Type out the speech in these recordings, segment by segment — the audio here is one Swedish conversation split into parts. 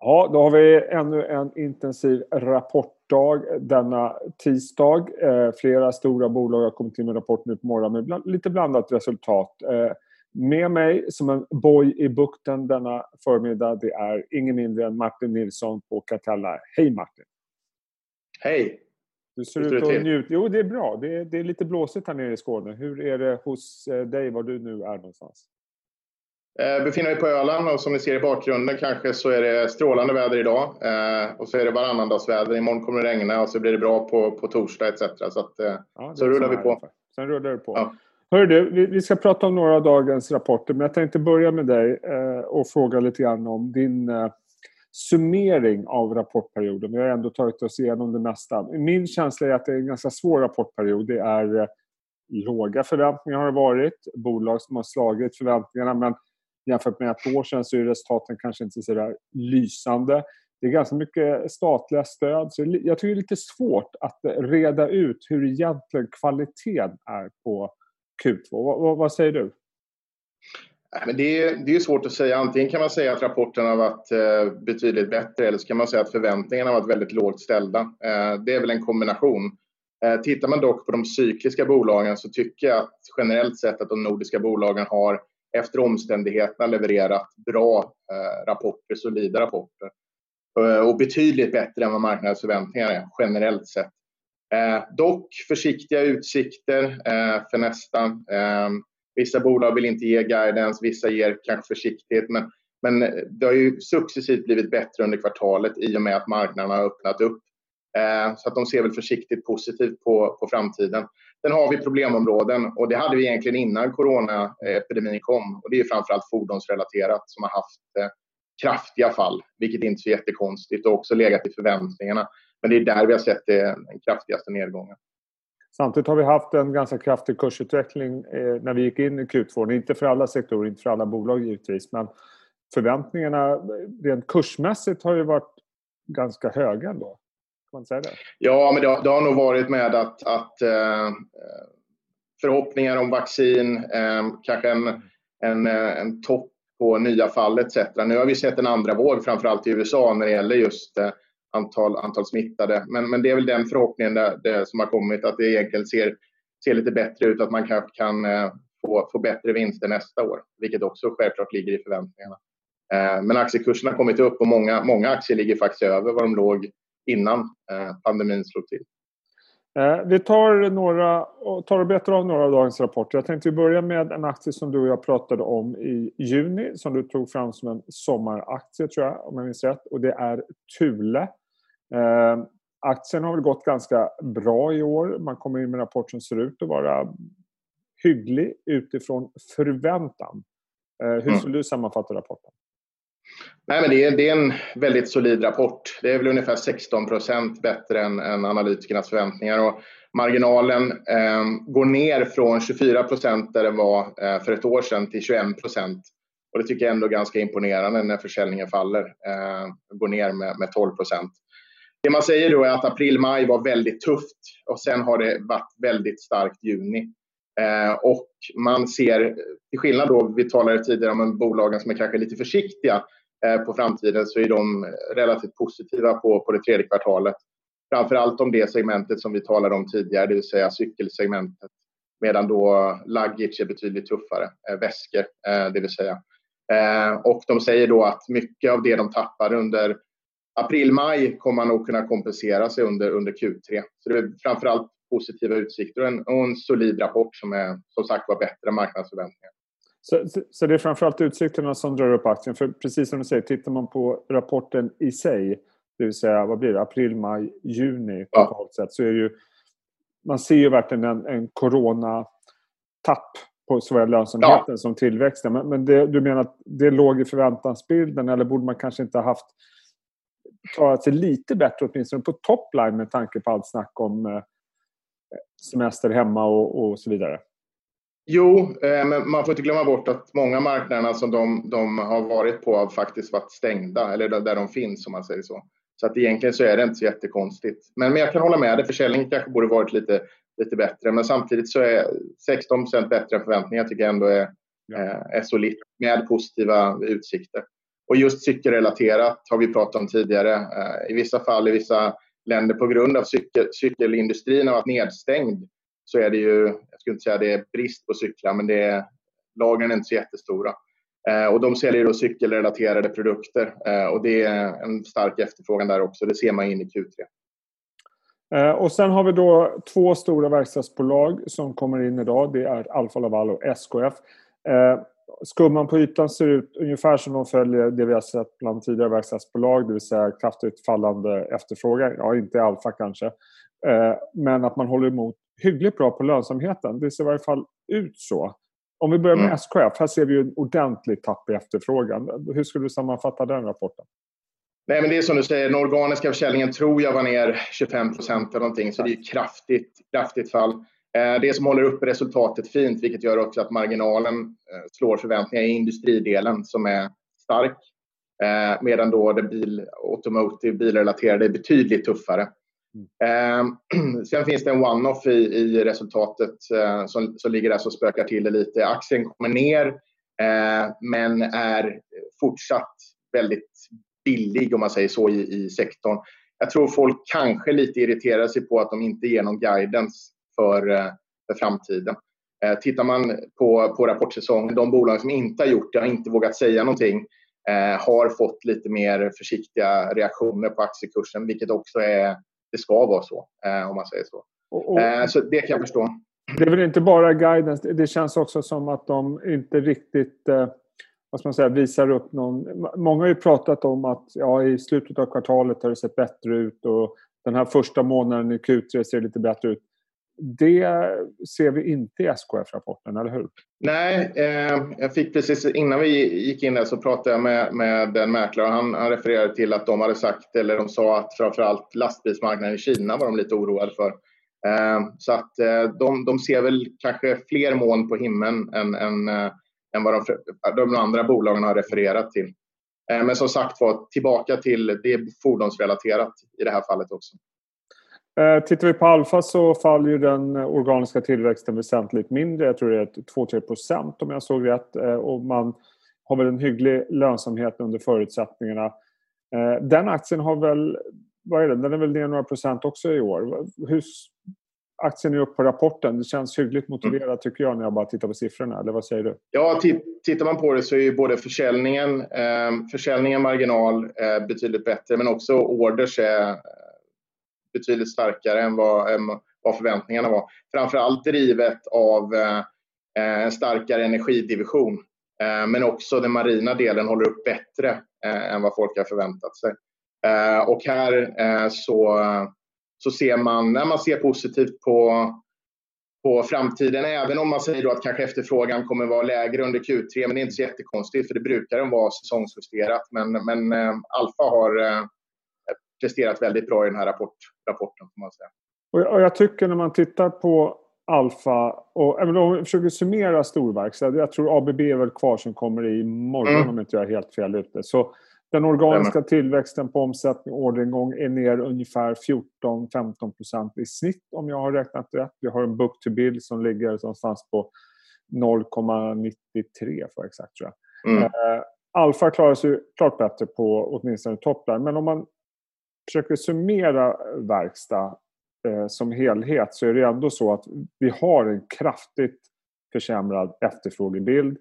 Ja, då har vi ännu en intensiv rapportdag denna tisdag. Eh, flera stora bolag har kommit in med rapport nu på morgonen med lite blandat resultat. Eh, med mig som en boj i bukten denna förmiddag det är ingen mindre än Martin Nilsson på Catella. Hej Martin! Hej! Du ser ut att njuta. Jo, det är bra. Det är, det är lite blåsigt här nere i Skåne. Hur är det hos eh, dig, var du nu är någonstans? Eh, befinner mig på Öland och som ni ser i bakgrunden kanske så är det strålande väder idag. Eh, och så är det varannandagsväder. Imorgon kommer det regna och så blir det bra på, på torsdag etc. Så, att, eh, ja, så rullar vi på. Sen rullar det på. Ja. Hör du, vi, vi, ska prata om några av dagens rapporter men jag tänkte börja med dig och fråga lite grann om din summering av rapportperioden. Vi har ändå tagit oss igenom det mesta. Min känsla är att det är en ganska svår rapportperiod. Det är låga förväntningar har det varit. Bolag som har slagit förväntningarna men jämfört med ett år sedan så är resultaten kanske inte så där lysande. Det är ganska mycket statliga stöd. Så jag tycker det är lite svårt att eh, reda ut hur egentligen kvaliteten är på Q2. Vad, vad säger du? Men det, är, det är svårt att säga. Antingen kan man säga att rapporten har varit eh, betydligt bättre eller så kan man säga att förväntningarna har varit väldigt lågt ställda. Eh, det är väl en kombination. Tittar man dock på de cykliska bolagen så tycker jag att generellt sett att de nordiska bolagen har efter omständigheterna levererat bra eh, rapporter, solida rapporter. Eh, och betydligt bättre än vad marknadens förväntningar är generellt sett. Eh, dock försiktiga utsikter för nästa. Vissa bolag vill inte ge guidance, vissa ger kanske försiktighet. Men, men det har ju successivt blivit bättre under kvartalet i och med att marknaden har öppnat upp. Eh, så att de ser väl försiktigt positivt på, på framtiden. Sen har vi problemområden och det hade vi egentligen innan coronaepidemin kom. Och det är framförallt fordonsrelaterat som har haft eh, kraftiga fall, vilket inte är så jättekonstigt och också legat i förväntningarna. Men det är där vi har sett eh, den kraftigaste nedgången. Samtidigt har vi haft en ganska kraftig kursutveckling när vi gick in i Q2. Inte för alla sektorer, inte för alla bolag givetvis. Men förväntningarna rent kursmässigt har ju varit ganska höga ändå. Kan man säga det? Ja, men det har, det har nog varit med att, att eh, eh förhoppningar om vaccin, eh, kanske en, en, eh, en topp på nya fall etc. Nu har vi sett en andra våg, framförallt i USA, när det gäller just eh, antal, antal smittade. Men, men det är väl den förhoppningen där, det som har kommit, att det egentligen ser, ser lite bättre ut, att man kanske kan eh, få, få bättre vinster nästa år, vilket också självklart ligger i förväntningarna. Eh, men aktiekurserna har kommit upp och många, många aktier ligger faktiskt över vad de låg innan eh, pandemin slog till. Eh, vi tar, några, tar och betar av några av dagens rapporter. Jag tänkte börja med en aktie som du och jag pratade om i juni som du tog fram som en sommaraktie tror jag, om jag minns rätt. Och det är Thule. Eh, aktien har väl gått ganska bra i år. Man kommer in med en rapport som ser ut att vara hygglig utifrån förväntan. Hur mm. skulle du sammanfatta rapporten? Nej, men det, är, det är en väldigt solid rapport. Det är väl ungefär 16 procent bättre än, än analytikernas förväntningar. Och marginalen eh, går ner från 24 procent där den var eh, för ett år sedan till 21 procent. Och det tycker jag ändå är ganska imponerande när försäljningen faller. Eh, går ner med, med 12 procent. Det man säger då är att april-maj var väldigt tufft och sen har det varit väldigt starkt juni. Eh, och man ser, till skillnad då, vi talade tidigare om bolagen som är kanske lite försiktiga eh, på framtiden, så är de relativt positiva på, på det tredje kvartalet. Framför allt om det segmentet som vi talade om tidigare, det vill säga cykelsegmentet. Medan då luggage är betydligt tuffare, eh, väskor det vill säga. Och de säger då att mycket av det de tappar under april-maj kommer man nog kunna kompensera sig under, under Q3. Så det är framförallt positiva utsikter och en, och en solid rapport som är som sagt var bättre än marknadsförväntningar. Så, så, så, det är framförallt utsikterna som drar upp aktien. För precis som du säger, tittar man på rapporten i sig, det vill säga vad blir det, april, maj, juni totalt ja. sett, så är det ju man ser ju verkligen en, en corona-tapp på såväl lönsamheten ja. som tillväxten. Men, men det, du menar att det låg i förväntansbilden eller borde man kanske inte ha haft klarat sig lite bättre åtminstone på topline med tanke på allt snack om eh, semester hemma och, och så vidare? Jo, eh, men man får inte glömma bort att många marknader som de, de, har varit på har faktiskt varit stängda, eller där de finns om man säger så. Så att egentligen så är det inte så jättekonstigt. Men, men jag kan hålla med dig, försäljningen kanske borde varit lite, lite bättre. Men samtidigt så är 16% bättre än förväntningar tycker jag ändå är, ja. Eh, är solitt med positiva utsikter. Och just cykelrelaterat har vi pratat om tidigare. I vissa fall i vissa länder på grund av cykel, cykelindustrin har varit nedstängd så är det ju, jag skulle inte säga det är brist på cyklar, men det är, lagren är inte så jättestora. Eh, och de säljer då cykelrelaterade produkter eh, och det är en stark efterfrågan där också. Det ser man in i Q3. Eh, och sen har vi då två stora verkstadsbolag som kommer in idag. Det är Alfa Laval och SKF. Eh, Skumman på ytan ser ut ungefär som de följer det vi har sett bland tidigare verkstadsbolag, det vill säga kraftigt fallande efterfrågan. Ja, inte Alfa kanske. Men att man håller emot hyggligt bra på lönsamheten. Det ser i varje fall ut så. Om vi börjar med mm. SKF, här ser vi en ordentlig tapp i efterfrågan. Hur skulle du sammanfatta den rapporten? Nej, men det är som du säger, den organiska försäljningen tror jag var ner 25 procent eller någonting, så det är kraftigt, kraftigt fall. Eh, det som håller upp resultatet fint, vilket gör också att marginalen eh, slår förväntningar i industridelen som är stark. Eh, medan då det bil, automotive, bilrelaterade är betydligt tuffare. Eh, sen finns det en one-off i, i resultatet som, som ligger där som spökar till det lite. Aktien kommer ner men är fortsatt väldigt billig om man säger så i, i sektorn. Jag tror folk kanske lite irriterar sig på att de inte ger någon guidance för, eh, för framtiden. Eh, tittar man på, på rapportsäsongen, de bolag som inte har gjort det, har inte vågat säga någonting, eh, har fått lite mer försiktiga reaktioner på aktiekursen, vilket också är det ska vara så, eh, om man säger så. Och, och, eh, så det kan jag förstå. Det är väl inte bara guidance, det känns också som att de inte riktigt eh, vad man säga, visar upp någon... Många har ju pratat om att ja, i slutet av kvartalet har det sett bättre ut och den här första månaden i Q3 ser lite bättre ut. Det ser vi inte i SKF-rapporten, eller hur? Nej, eh, jag fick precis innan vi gick in där så pratade jag med, med en mäklare. Han, han refererade till att de hade sagt, eller de sa att framförallt lastbilsmarknaden i Kina var de lite oroade för. Eh, så att eh, de, de ser väl kanske fler moln på himlen än, än, eh, än vad de, de andra bolagen har refererat till. Eh, men som sagt var, tillbaka till det fordonsrelaterat i det här fallet också. Eh, tittar vi på Alfa så faller ju den organiska tillväxten väsentligt mindre. Jag tror det är 2-3 procent om jag såg rätt. Eh, och man har väl en hygglig lönsamhet under förutsättningarna. Eh, den aktien har väl, vad är det, den är väl ner några procent också i år. Hur, aktien är upp på rapporten. Det känns hyggligt motiverat tycker jag när jag bara tittar på siffrorna. Eller vad säger du? Ja, tittar man på det så är ju både försäljningen, eh, försäljningen marginal eh, betydligt bättre men också orders är betydligt starkare än vad, än vad förväntningarna var. Framförallt drivet av eh, eh, en starkare energidivision. Eh, men också den marina delen håller upp bättre eh, än vad folk har förväntat sig. Eh, och här eh, så, så ser man, när man ser positivt på, på framtiden, även om man säger då att kanske efterfrågan kommer vara lägre under Q3, men det är inte så jättekonstigt för det brukar den vara säsongsjusterat. Men, men Alfa har presterat väldigt bra i den här rapport, rapporten. Får man säga. Och jag tycker när man tittar på Alfa, och även om vi försöker summera storverkstad, jag tror ABB är väl kvar som kommer i morgon mm. om inte jag är helt fel ute. Så den organiska tillväxten på omsättning och orderingång är ner ungefär 14-15 procent i snitt om jag har räknat rätt. Vi har en book to bill som ligger någonstans på 0,93 för exakt tror jag. Mm. Uh, Alfa klarar sig klart bättre på åtminstone toppline. Men om man försöker summera verkstad eh, som helhet så är det ändå så att vi har en kraftigt försämrad efterfrågebild.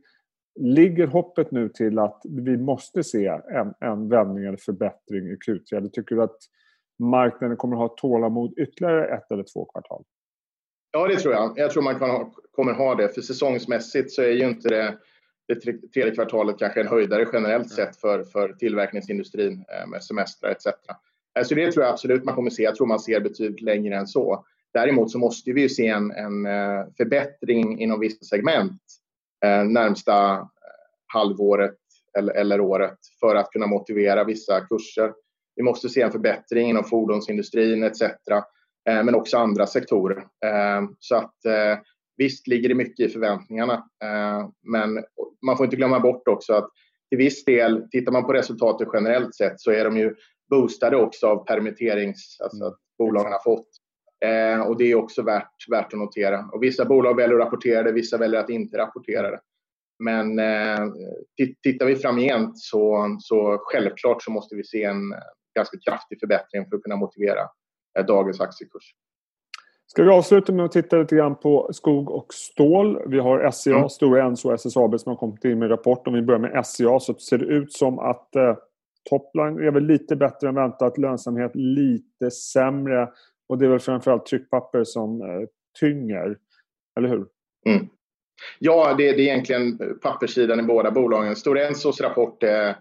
Ligger hoppet nu till att vi måste se en, en vändning eller förbättring i Q3? Eller tycker du att marknaden kommer att ha tålamod ytterligare ett eller två kvartal? Ja, det tror jag. Jag tror man ha, kommer ha det. För säsongsmässigt så är ju inte det, det tredje kvartalet kanske en höjdare generellt sett för, för tillverkningsindustrin eh, med semestrar etc. Så det tror jag absolut man kommer se. Jag tror man ser betydligt längre än så. Däremot så måste vi se en, en eh, förbättring inom vissa segment eh, närmsta eh, halvåret eller, eller året för att kunna motivera vissa kurser. Vi måste se en förbättring inom fordonsindustrin etc. Eh, men också andra sektorer. Så att visst ligger det mycket i förväntningarna. Men man får inte glömma bort också att till viss del, tittar man på resultatet generellt sett så är de ju boostade också av permitterings, alltså att bolagen har fått. Eh, och det är också värt, värt att notera. Och vissa bolag väljer att rapportera det, vissa väljer att inte rapportera det. men eh, tittar vi framgent så, så självklart så måste vi se en ganska kraftig förbättring för att kunna motivera eh, dagens aktiekurs. Ska vi avsluta med att titta lite grann på skog och stål. Vi har SCA, mm. Stora Enso och SSAB som har kommit in med rapport. Om vi börjar med SCA så ser det ut som att eh, topline är väl lite bättre än väntat. Lönsamhet lite sämre. Och det är väl framförallt tryckpapper som eh, tynger. Eller hur? Mm. Ja, det, det, är egentligen papperssidan i båda bolagen. Stora Ensos rapport är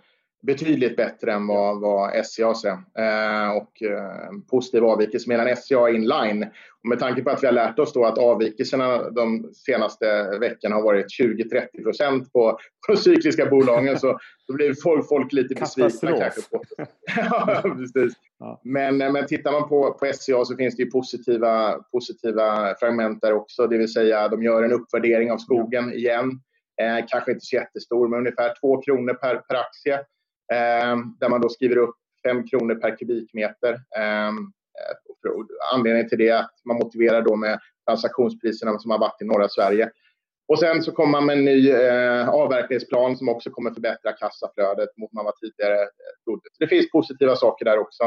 betydligt bättre än vad, vad SCA ser. Eh, och eh, positiv avvikelse medan SCA är inline. Och med tanke på att vi har lärt oss då att avvikelserna de senaste veckorna har varit 20-30 procent på, de cykliska bolagen så då blir folk, folk lite besvikna kanske. På. ja, precis. Ja. Men, eh, men tittar man på, på SCA så finns det ju positiva, positiva fragment där också. Det vill säga de gör en uppvärdering av skogen igen. Eh, kanske inte så jättestor, men ungefär 2 kronor per, per aktie. Ehm, där man då skriver upp 5 kronor per kubikmeter. Ehm, anledningen till det är att man motiverar då med transaktionspriserna som har varit i norra Sverige. Och sen så kommer man med en ny eh, avverkningsplan som också kommer förbättra kassaflödet mot vad man tidigare eh, trodde. Så det finns positiva saker där också.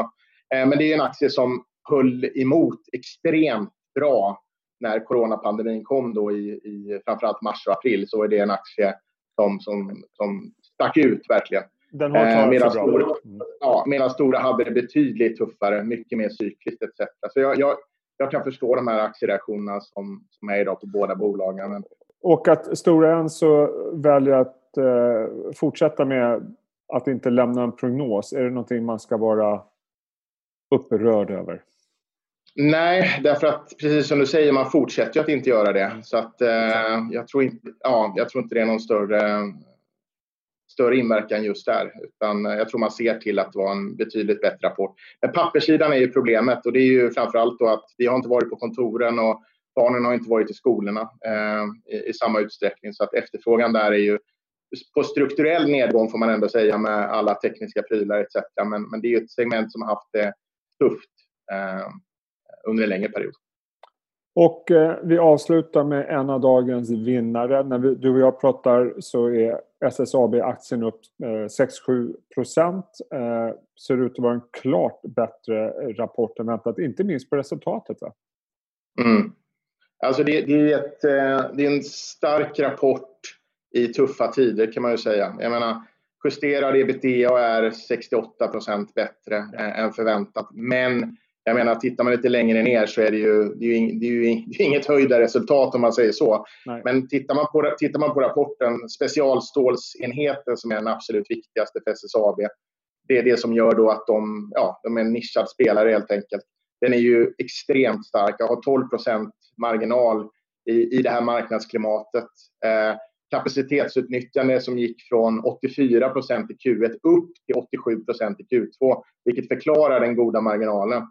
Eh, men det är en aktie som höll emot extremt bra när coronapandemin kom då i, i framförallt mars och april så är det en aktie som, som, som stack ut verkligen. Den har eh, sig bra. Mm. Ja, medan Stora hade det betydligt tuffare, mycket mer cykliskt etc. Så jag, jag, jag kan förstå de här aktiereaktionerna som, som är idag på båda bolagen. Och att Stora Enso väljer att eh, fortsätta med att inte lämna en prognos, är det någonting man ska vara upprörd över? Nej, därför att precis som du säger, man fortsätter att inte göra det. Så att, eh, jag, tror inte, ja, jag tror inte det är någon större större inverkan just där. Utan eh, jag tror man ser till att vara en betydligt bättre rapport. Men papperssidan är ju problemet och det är ju framförallt då att vi har inte varit på kontoren och barnen har inte varit i skolorna eh, i, i, samma utsträckning. Så att efterfrågan där är ju på strukturell nedgång får man ändå säga med alla tekniska prylar etc. Men, men det är ju ett segment som har haft det tufft eh, under en längre period. Och eh, vi avslutar med en av dagens vinnare. När vi, du och jag pratar så är SSAB-aktien upp eh, 6-7 procent. Eh, ser ut att vara en klart bättre rapport än väntat, inte minst på resultatet. Va? Mm. Alltså det, det, är ett, eh, det är en stark rapport i tuffa tider kan man ju säga. Jag menar, justerad ebitda är 68 procent bättre än förväntat. Men jag menar, tittar man lite längre ner så är det ju, det är ju, det är ju, inget höjda resultat om man säger så. Nej. Men tittar man, på, tittar man på rapporten, specialstålsenheten som är den absolut viktigaste för SSAB, det är det som gör då att de, ja, de är en nischad spelare helt enkelt. Den är ju extremt stark, har 12% marginal i, i det här marknadsklimatet. Eh, kapacitetsutnyttjande som gick från 84% i Q1 upp till 87% i Q2, vilket förklarar den goda marginalen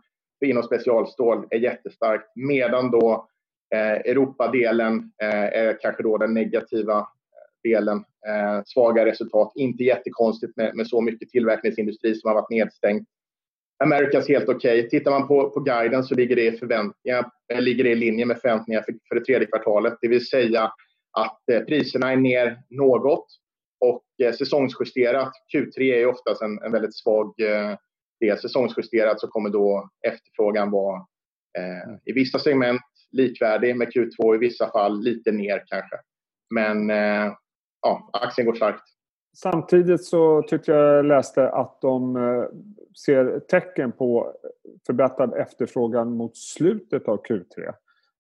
inom specialstål är jättestarkt medan då eh, Europadelen eh, är kanske då den negativa eh, delen. Eh, svaga resultat, inte jättekonstigt med, med så mycket tillverkningsindustri som har varit nedstängt. Amerikas helt okej. Okay. Tittar man på, på guiden så ligger det, i förväntningar, eh, ligger det i linje med förväntningar för, för det tredje kvartalet. Det vill säga att eh, priserna är ner något och eh, säsongsjusterat. Q3 är oftast en, en väldigt svag eh, det säsongsjusterat så kommer då efterfrågan vara eh, i vissa segment likvärdig med Q2, i vissa fall lite ner kanske. Men eh, ja, aktien går starkt. Samtidigt så tyckte jag läste att de eh, ser tecken på förbättrad efterfrågan mot slutet av Q3.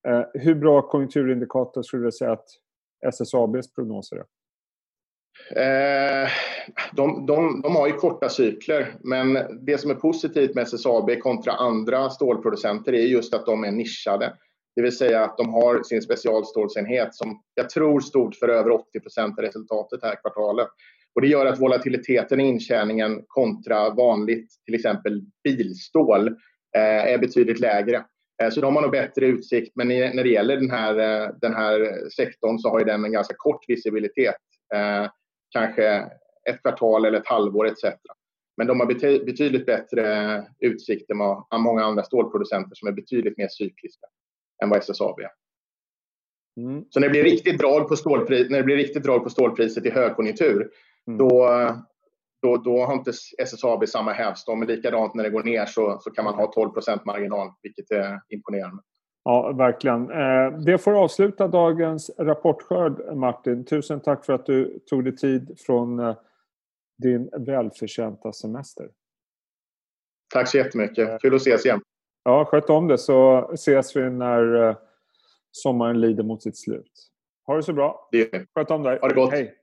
Eh, hur bra konjunkturindikator skulle du säga att SSABs prognoser är? Eh, de, de, de, har ju korta cykler, men det som är positivt med SSAB kontra andra stålproducenter är just att de är nischade. Det vill säga att de har sin specialstålsenhet som jag tror stod för över 80 procent av resultatet här kvartalet. Och det gör att volatiliteten i intjäningen kontra vanligt, till exempel bilstål, eh, är betydligt lägre. Eh, så de har nog bättre utsikt, men när det gäller den här, eh, den här sektorn så har den en ganska kort visibilitet. Eh, kanske ett kvartal eller ett halvår etc. Men de har betydligt bättre utsikt än många andra stålproducenter som är betydligt mer cykliska än vad SSAB är. Mm. Så när det blir riktigt drag på, stålpris, när det blir riktigt drag på stålpriset i högkonjunktur, mm. då, då, då har inte SSAB samma hävstång. Men likadant när det går ner så, så kan man ha 12% marginal, vilket är imponerande. Ja, verkligen. Eh, det får avsluta dagens rapportskörd, Martin. Tusen tack för att du tog dig tid från eh, din välförtjänta semester. Tack så jättemycket. Kul att ses igen. Ja, sköt om det så ses vi när eh, sommaren lider mot sitt slut. Ha det så bra. Det Sköt om dig. Ha det gott. Hej.